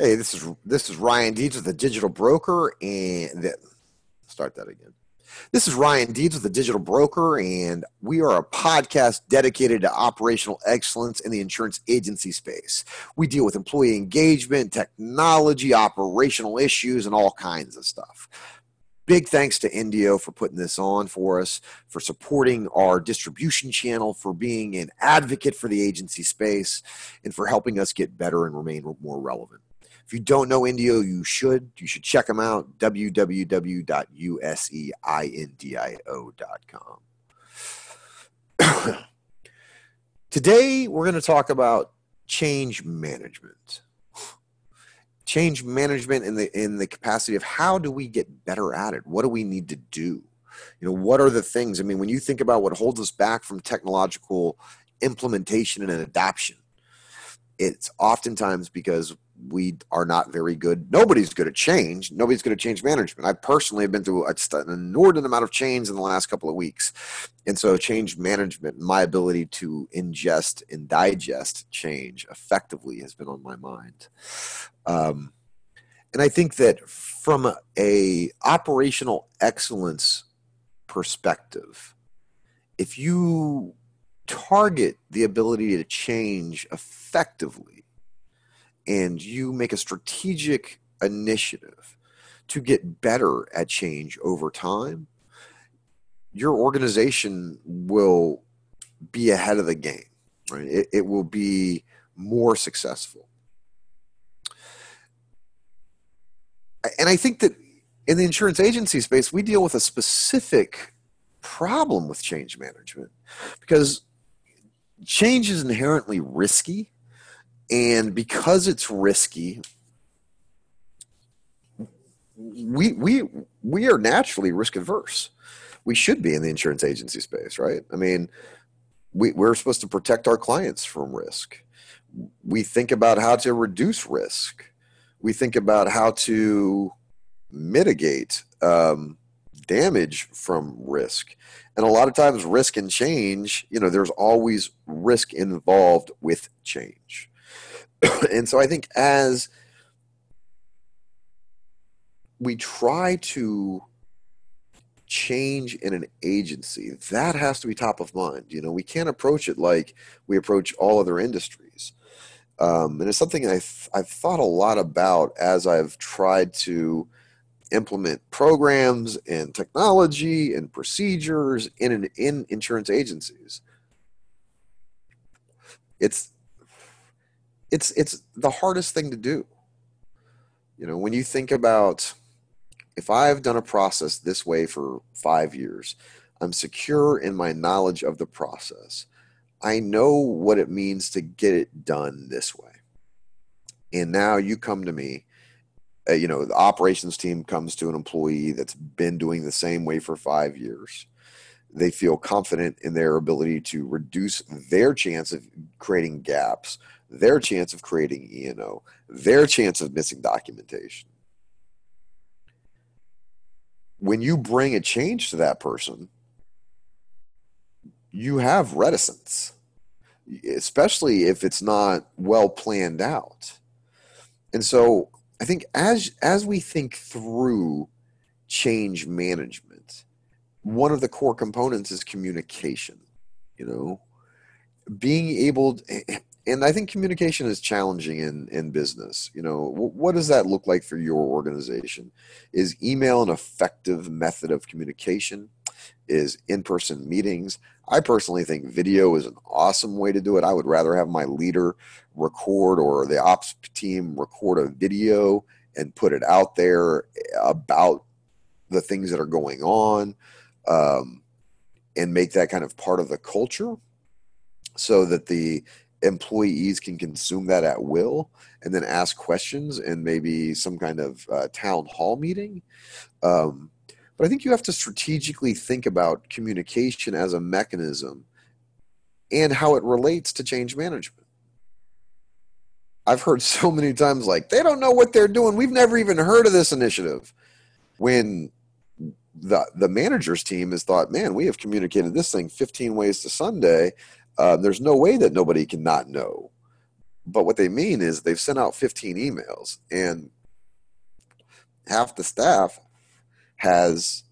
Hey, this is this is Ryan Deeds with the Digital Broker, and the, start that again. This is Ryan Deeds with the Digital Broker, and we are a podcast dedicated to operational excellence in the insurance agency space. We deal with employee engagement, technology, operational issues, and all kinds of stuff. Big thanks to Indio for putting this on for us, for supporting our distribution channel, for being an advocate for the agency space, and for helping us get better and remain more relevant. If you don't know Indio, you should. You should check them out. www.useindio.com. Today, we're going to talk about change management. Change management in the in the capacity of how do we get better at it? What do we need to do? You know, what are the things? I mean, when you think about what holds us back from technological implementation and adoption, it's oftentimes because we are not very good. Nobody's good at change. Nobody's good at change management. I personally have been through an inordinate amount of change in the last couple of weeks. And so, change management, my ability to ingest and digest change effectively has been on my mind. Um, and I think that from a, a operational excellence perspective, if you target the ability to change effectively, and you make a strategic initiative to get better at change over time, your organization will be ahead of the game, right? It, it will be more successful. And I think that in the insurance agency space, we deal with a specific problem with change management because change is inherently risky and because it's risky we we we are naturally risk averse we should be in the insurance agency space right? I mean we, we're supposed to protect our clients from risk. We think about how to reduce risk. We think about how to mitigate um, damage from risk. And a lot of times risk and change you know there's always risk involved with change and so I think as we try to change in an agency, that has to be top of mind. You know, we can't approach it like we approach all other industries. Um, and it's something I've, I've thought a lot about as I've tried to implement programs and technology and procedures in, an, in insurance agencies. It's it's it's the hardest thing to do. You know when you think about if i've done a process this way for 5 years i'm secure in my knowledge of the process. I know what it means to get it done this way. And now you come to me uh, you know the operations team comes to an employee that's been doing the same way for 5 years. They feel confident in their ability to reduce their chance of creating gaps their chance of creating E&O, their chance of missing documentation. When you bring a change to that person, you have reticence, especially if it's not well planned out. And so I think as as we think through change management, one of the core components is communication. You know, being able to, and I think communication is challenging in in business. You know, what does that look like for your organization? Is email an effective method of communication? Is in person meetings? I personally think video is an awesome way to do it. I would rather have my leader record or the ops team record a video and put it out there about the things that are going on um, and make that kind of part of the culture so that the employees can consume that at will and then ask questions and maybe some kind of uh, town hall meeting. Um, but I think you have to strategically think about communication as a mechanism and how it relates to change management. I've heard so many times like, they don't know what they're doing. We've never even heard of this initiative. When the the manager's team has thought, man, we have communicated this thing 15 ways to Sunday uh, there's no way that nobody can not know. but what they mean is they've sent out 15 emails and half the staff has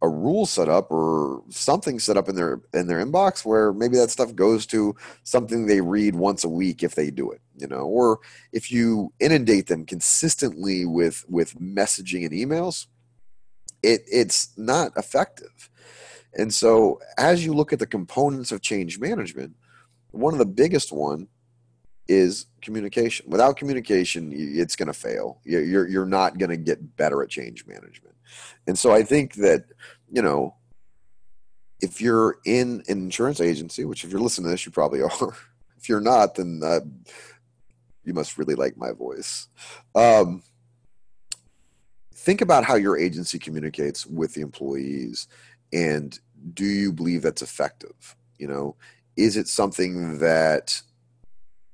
a rule set up or something set up in their in their inbox where maybe that stuff goes to something they read once a week if they do it you know or if you inundate them consistently with with messaging and emails it it's not effective and so as you look at the components of change management one of the biggest one is communication without communication it's going to fail you're you're not going to get better at change management and so I think that, you know, if you're in an insurance agency, which if you're listening to this, you probably are. if you're not, then uh, you must really like my voice. Um, think about how your agency communicates with the employees and do you believe that's effective? You know, is it something that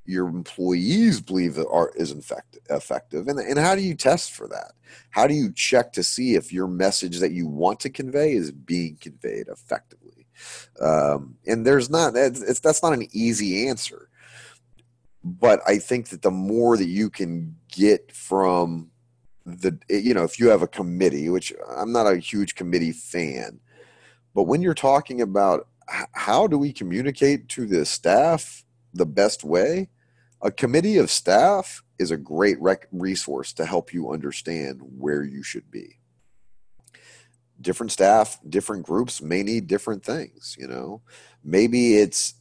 your employees believe that art is infect, effective? And, and how do you test for that? How do you check to see if your message that you want to convey is being conveyed effectively? Um, and there's not it's, that's not an easy answer. But i think that the more that you can get from the you know if you have a committee which i'm not a huge committee fan but when you're talking about how do we communicate to the staff the best way a committee of staff is a great rec- resource to help you understand where you should be. Different staff, different groups may need different things. You know, maybe it's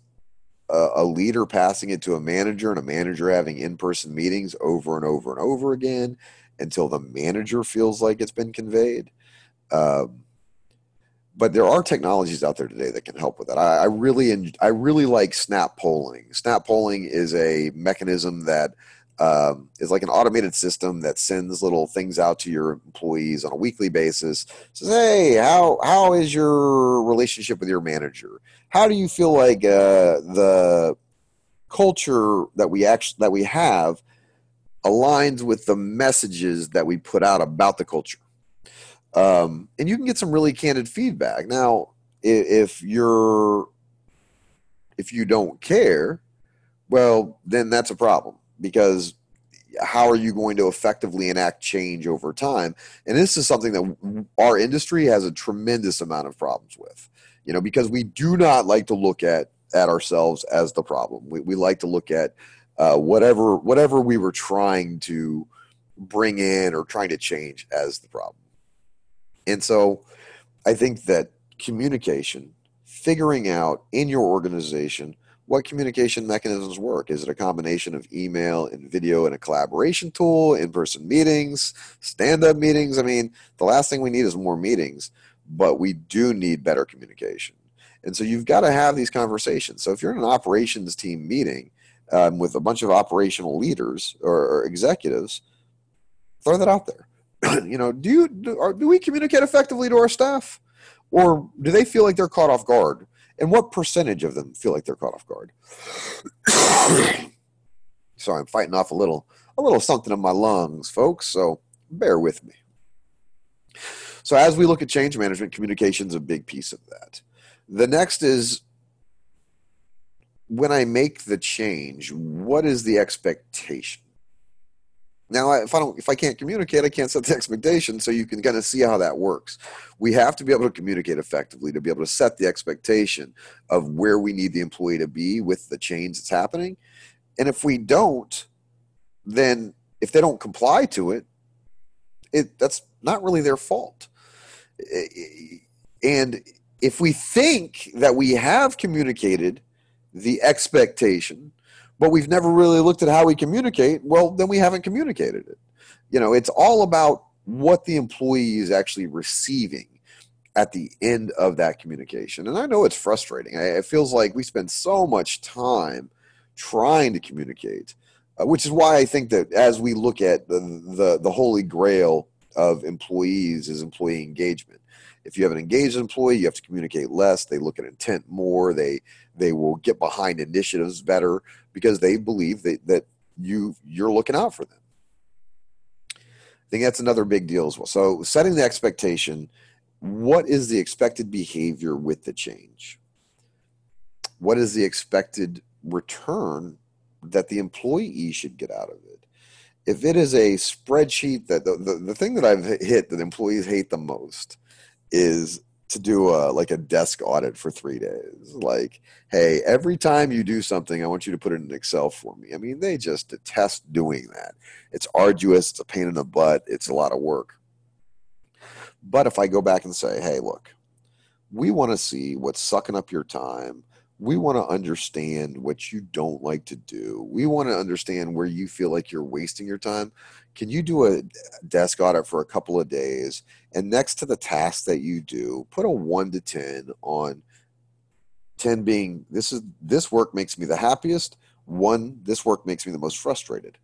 a, a leader passing it to a manager and a manager having in person meetings over and over and over again until the manager feels like it's been conveyed. Um, but there are technologies out there today that can help with that. I, I really, I really like Snap polling. Snap polling is a mechanism that um, is like an automated system that sends little things out to your employees on a weekly basis. Says, "Hey, how how is your relationship with your manager? How do you feel like uh, the culture that we actually that we have aligns with the messages that we put out about the culture?" Um, and you can get some really candid feedback. Now, if you're if you don't care, well, then that's a problem because how are you going to effectively enact change over time? And this is something that our industry has a tremendous amount of problems with, you know, because we do not like to look at at ourselves as the problem. We, we like to look at uh, whatever whatever we were trying to bring in or trying to change as the problem. And so I think that communication, figuring out in your organization what communication mechanisms work. Is it a combination of email and video and a collaboration tool, in person meetings, stand up meetings? I mean, the last thing we need is more meetings, but we do need better communication. And so you've got to have these conversations. So if you're in an operations team meeting um, with a bunch of operational leaders or, or executives, throw that out there you know, do you do, are, do we communicate effectively to our staff, or do they feel like they're caught off guard? And what percentage of them feel like they're caught off guard? Sorry, I'm fighting off a little a little something in my lungs, folks. So bear with me. So as we look at change management, communication is a big piece of that. The next is when I make the change, what is the expectation? Now, if I don't, if I can't communicate, I can't set the expectation. So you can kind of see how that works. We have to be able to communicate effectively to be able to set the expectation of where we need the employee to be with the change that's happening. And if we don't, then if they don't comply to it, it that's not really their fault. And if we think that we have communicated the expectation but we've never really looked at how we communicate, well, then we haven't communicated it. You know, it's all about what the employee is actually receiving at the end of that communication. And I know it's frustrating. It feels like we spend so much time trying to communicate, uh, which is why I think that as we look at the, the, the holy grail of employees is employee engagement. If you have an engaged employee, you have to communicate less. They look at intent more. They they will get behind initiatives better because they believe that, that you you're looking out for them. I think that's another big deal as well. So setting the expectation, what is the expected behavior with the change? What is the expected return that the employee should get out of it. If it is a spreadsheet that the, the, the thing that I've hit that employees hate the most is to do a like a desk audit for three days. Like, hey, every time you do something, I want you to put it in Excel for me. I mean, they just detest doing that. It's arduous, it's a pain in the butt, it's a lot of work. But if I go back and say, hey, look, we want to see what's sucking up your time. We want to understand what you don't like to do. We want to understand where you feel like you're wasting your time. Can you do a desk audit for a couple of days? And next to the task that you do, put a one to 10 on 10 being this is this work makes me the happiest. One, this work makes me the most frustrated.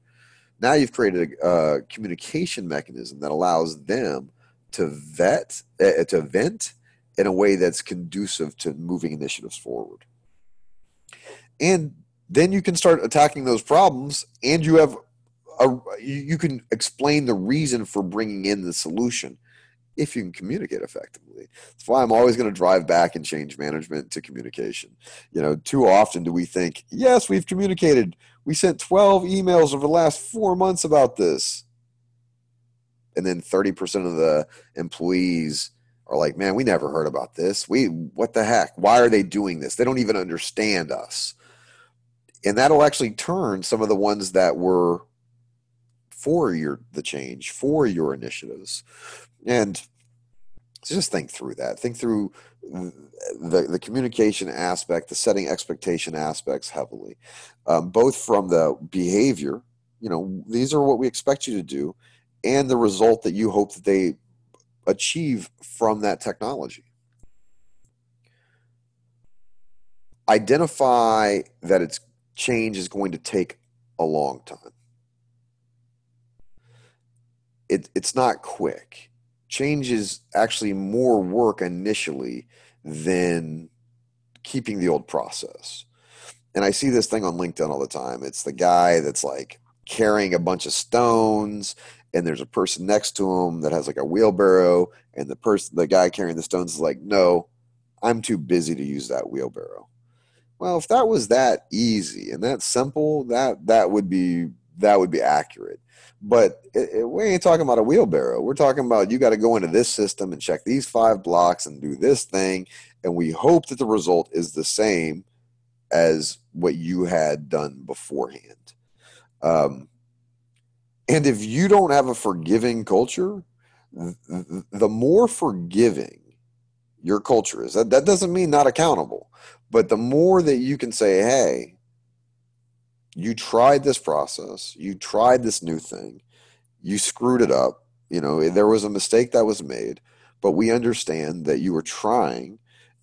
Now you've created a, a communication mechanism that allows them to vet, uh, to vent in a way that's conducive to moving initiatives forward. And then you can start attacking those problems and you have a, you can explain the reason for bringing in the solution if you can communicate effectively. That's why I'm always going to drive back in change management to communication. You know, too often do we think, yes, we've communicated. We sent 12 emails over the last four months about this. And then 30% of the employees are like, man, we never heard about this. We, what the heck? Why are they doing this? They don't even understand us. And that'll actually turn some of the ones that were for your the change for your initiatives. And just think through that. Think through the, the communication aspect the setting expectation aspects heavily um, both from the behavior you know these are what we expect you to do and the result that you hope that they achieve from that technology. Identify that its change is going to take a long time it, it's not quick. Change is actually more work initially than keeping the old process. And I see this thing on LinkedIn all the time. It's the guy that's like carrying a bunch of stones and there's a person next to him that has like a wheelbarrow and the person the guy carrying the stones is like, "No, I'm too busy to use that wheelbarrow." Well, if that was that easy and that simple, that that would be that would be accurate. But it, it, we ain't talking about a wheelbarrow. We're talking about you got to go into this system and check these five blocks and do this thing. And we hope that the result is the same as what you had done beforehand. Um, and if you don't have a forgiving culture, the more forgiving your culture is, that, that doesn't mean not accountable, but the more that you can say, hey, you tried this process, you tried this new thing, you screwed it up. You know, there was a mistake that was made, but we understand that you were trying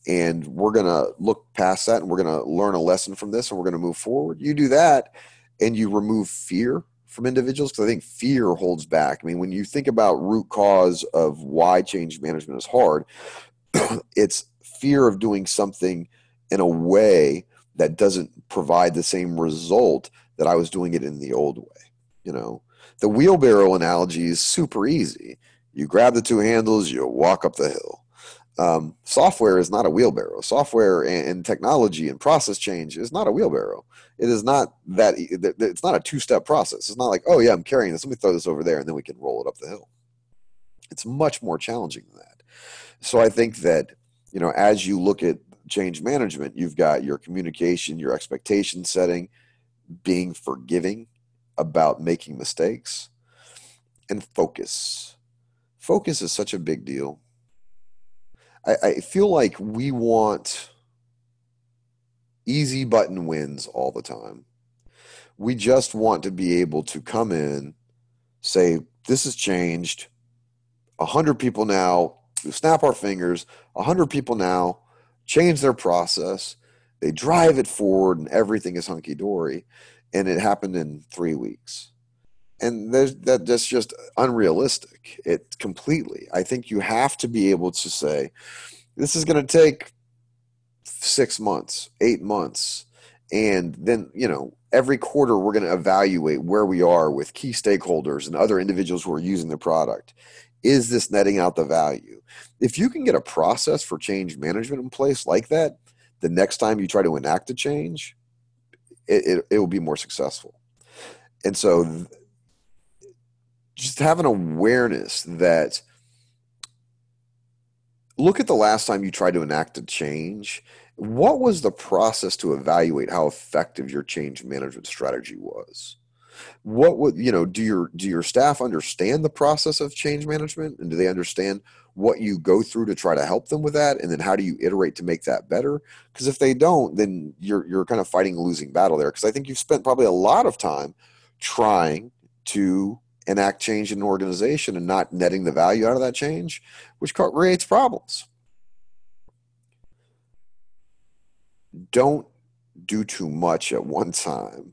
and we're going to look past that and we're going to learn a lesson from this and we're going to move forward. You do that and you remove fear from individuals because I think fear holds back. I mean, when you think about root cause of why change management is hard, it's fear of doing something in a way that doesn't provide the same result that I was doing it in the old way. You know, the wheelbarrow analogy is super easy. You grab the two handles, you walk up the hill. Um, software is not a wheelbarrow. Software and, and, technology and process change is not a wheelbarrow. It is not that. It's not a two-step process. It's not like, oh yeah, I'm carrying this. Let me throw this over there, and then we can roll it up the hill. It's much more challenging than that. So I think that you know, as you look at change management, you've got your communication, your expectation setting, being forgiving about making mistakes, and focus. Focus is such a big deal. I, I feel like we want easy button wins all the time. We just want to be able to come in, say, this has changed. A hundred people now, snap our fingers, a hundred people now change their process. They drive it forward, and everything is hunky dory. And it happened in three weeks. And that that's just unrealistic. It completely. I think you have to be able to say, this is going to take six months, eight months, and then you know every quarter we're going to evaluate where we are with key stakeholders and other individuals who are using the product is this netting out the value? If you can get a process for change management in place like that, the next time you try to enact a change, it, it, it will be more successful. And so, th- just have an awareness that look at the last time you tried to enact a change. What was the process to evaluate how effective your change management strategy was? What would you know? Do your do your staff understand the process of change management, and do they understand what you go through to try to help them with that, and then how do you iterate to make that better? Because if they don't, then you're you're kind of fighting a losing battle there. Because I think you've spent probably a lot of time trying to enact change in an organization and not netting the value out of that change, which creates problems. Don't do too much at one time.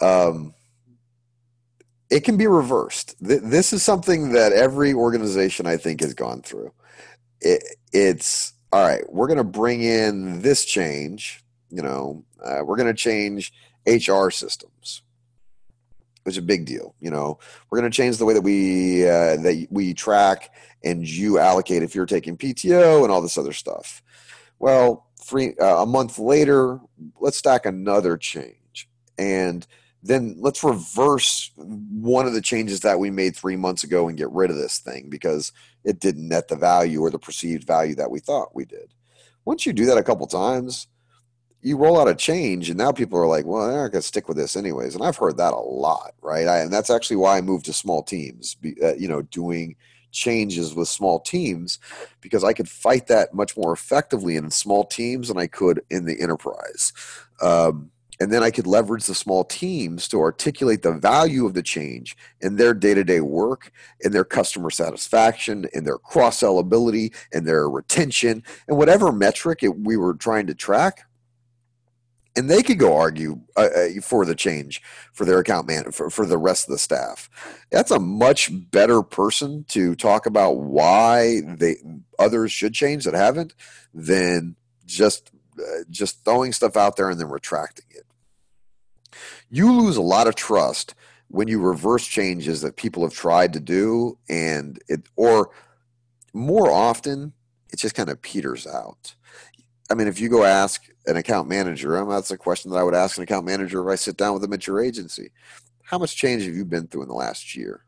Um, it can be reversed. This is something that every organization I think has gone through. It, it's all right. We're going to bring in this change. You know, uh, we're going to change HR systems was a big deal. You know, we're going to change the way that we uh, that we track and you allocate if you're taking PTO and all this other stuff. Well, three uh, a month later, let's stack another change, and then let's reverse one of the changes that we made three months ago and get rid of this thing because it didn't net the value or the perceived value that we thought we did. Once you do that a couple times, you roll out a change and now people are like well i'm to stick with this anyways. And i've heard that a lot right? I, and that's actually why i moved to small teams uh, you know doing changes with small teams because i could fight that much more effectively in small teams than i could in the enterprise. Um, and then i could leverage the small teams to articulate the value of the change in their day-to-day work in their customer satisfaction in their cross-sell ability and their retention and whatever metric it, we were trying to track. And they could go argue uh, uh, for the change for their account man for, for the rest of the staff. That's a much better person to talk about why they others should change that haven't than just uh, just throwing stuff out there and then retracting you lose a lot of trust when you reverse changes that people have tried to do and it or more often it just kind of peters out I mean, if you go ask an account manager, I that's a question that I would ask an account manager if I sit down with them at your agency. How much change have you been through in the last year?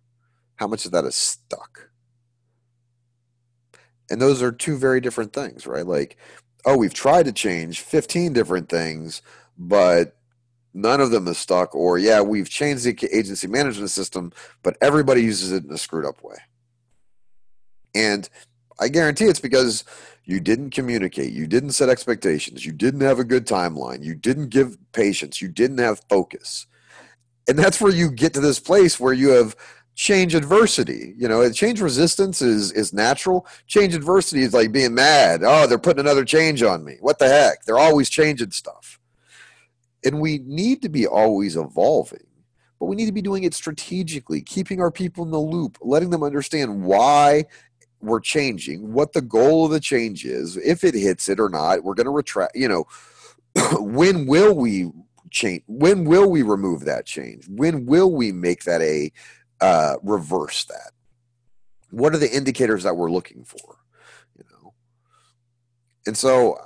How much of that is stuck? And those are two very different things, right? Like, oh, we've tried to change 15 different things, but none of them is stuck. Or, yeah, we've changed the agency management system, but everybody uses it in a screwed up way. And I guarantee it's because you didn't communicate, you didn't set expectations, you didn't have a good timeline, you didn't give patience, you didn't have focus. And that's where you get to this place where you have change adversity. You know, change resistance is is natural. Change adversity is like being mad. Oh, they're putting another change on me. What the heck? They're always changing stuff. And we need to be always evolving, but we need to be doing it strategically, keeping our people in the loop, letting them understand why we're changing, what the goal of the change is, if it hits it or not. We're going to retract, you know, when will we change? When will we remove that change? When will we make that a uh, reverse that? What are the indicators that we're looking for? You know, and so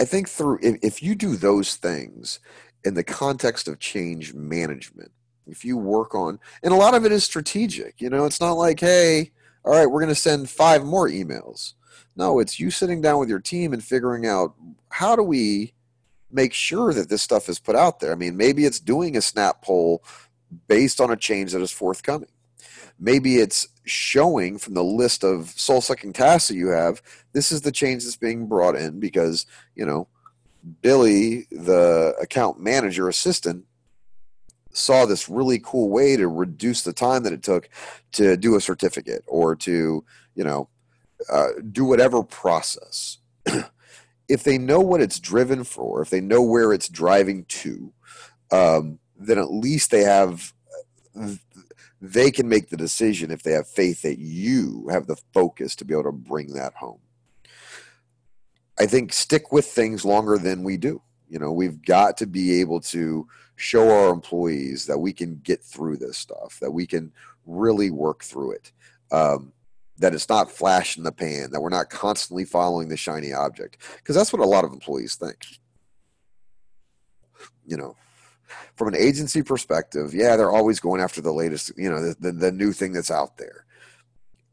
I think through if, if you do those things in the context of change management, if you work on, and a lot of it is strategic. You know, it's not like, hey, all right, we're going to send five more emails. No, it's you sitting down with your team and figuring out how do we make sure that this stuff is put out there. I mean, maybe it's doing a snap poll based on a change that is forthcoming. Maybe it's showing from the list of soul sucking tasks that you have, this is the change that's being brought in because, you know, Billy, the account manager assistant, saw this really cool way to reduce the time that it took to do a certificate or to you know uh, do whatever process. If they know what it's driven for if they know where it's driving to um, then at least they have they can make the decision if they have faith that you have the focus to be able to bring that home i think stick with things longer than we do you know we've got to be able to show our employees that we can get through this stuff, that we can really work through it, um, that it's not flash in the pan, that we're not constantly following the shiny object, because that's what a lot of employees think. You know, from an agency perspective, yeah, they're always going after the latest, you know, the, the, the new thing that's out there.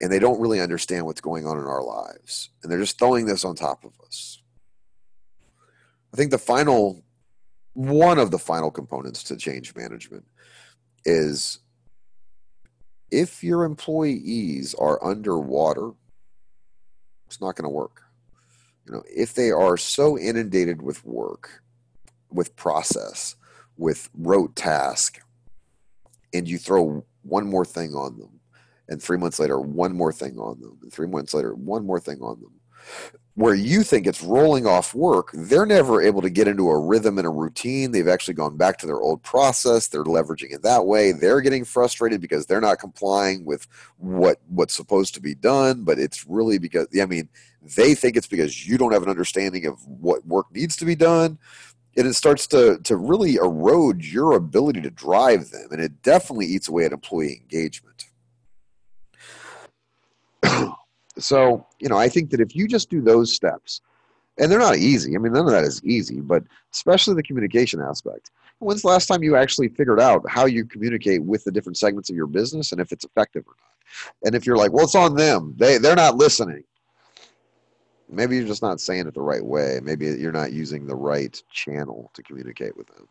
And they don't really understand what's going on in our lives. And they're just throwing this on top of us. I think the final, one of the final components to change management is if your employees are underwater, it's not going to work. You know, if they are so inundated with work, with process, with rote task, and you throw one more thing on them, and three months later, one more thing on them, and three months later, one more thing on them, where you think it's rolling off work, they're never able to get into a rhythm and a routine. They've actually gone back to their old process. They're leveraging it that way. They're getting frustrated because they're not complying with what what's supposed to be done, but it's really because I mean, they think it's because you don't have an understanding of what work needs to be done. And it starts to to really erode your ability to drive them, and it definitely eats away at employee engagement. So, you know, I think that if you just do those steps, and they're not easy. I mean, none of that is easy, but especially the communication aspect. When's the last time you actually figured out how you communicate with the different segments of your business and if it's effective or not? And if you're like, well, it's on them, they, they're not listening. Maybe you're just not saying it the right way. Maybe you're not using the right channel to communicate with them.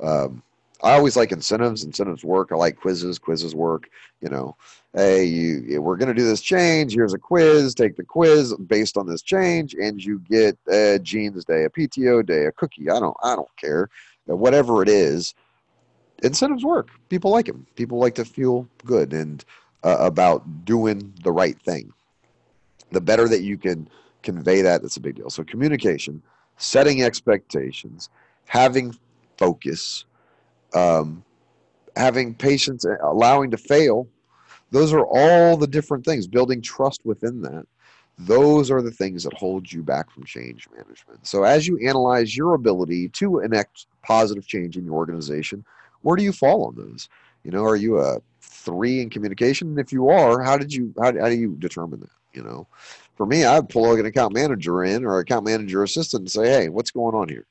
Um, I always like incentives. Incentives work. I like quizzes. Quizzes work. You know, hey, you, we're going to do this change. Here's a quiz. Take the quiz based on this change, and you get a jeans day, a PTO day, a cookie. I don't, I don't care. Whatever it is, incentives work. People like them. People like to feel good and uh, about doing the right thing. The better that you can convey that, that's a big deal. So communication, setting expectations, having focus um, having patience, allowing to fail. Those are all the different things. Building trust within that. Those are the things that hold you back from change management. So, as you analyze your ability to enact positive change in your organization, where do you fall on those? You know, are you a three in communication? And if you are, how did you how, how do you determine that? You know, for me, I'd pull an account manager in or account manager assistant and say, hey, what's going on here?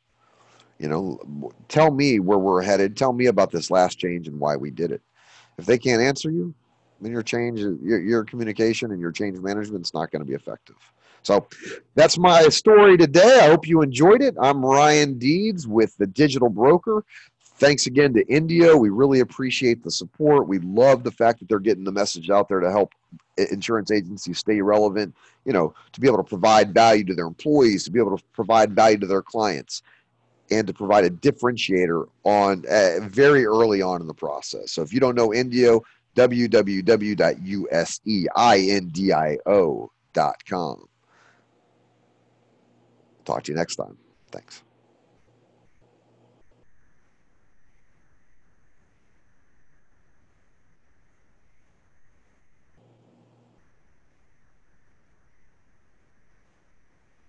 You know, tell me where we're headed. Tell me about this last change and why we did it. If they can't answer you, then your change, your, your communication and your change management is not going to be effective. So that's my story today. I hope you enjoyed it. I'm Ryan Deeds with the Digital Broker. Thanks again to Indio. We really appreciate the support. We love the fact that they're getting the message out there to help insurance agencies stay relevant, you know, to be able to provide value to their employees, to be able to provide value to their clients and to provide a differentiator on uh, very early on in the process. So if you don't know Indio, www.useindio.com. Talk to you next time. Thanks.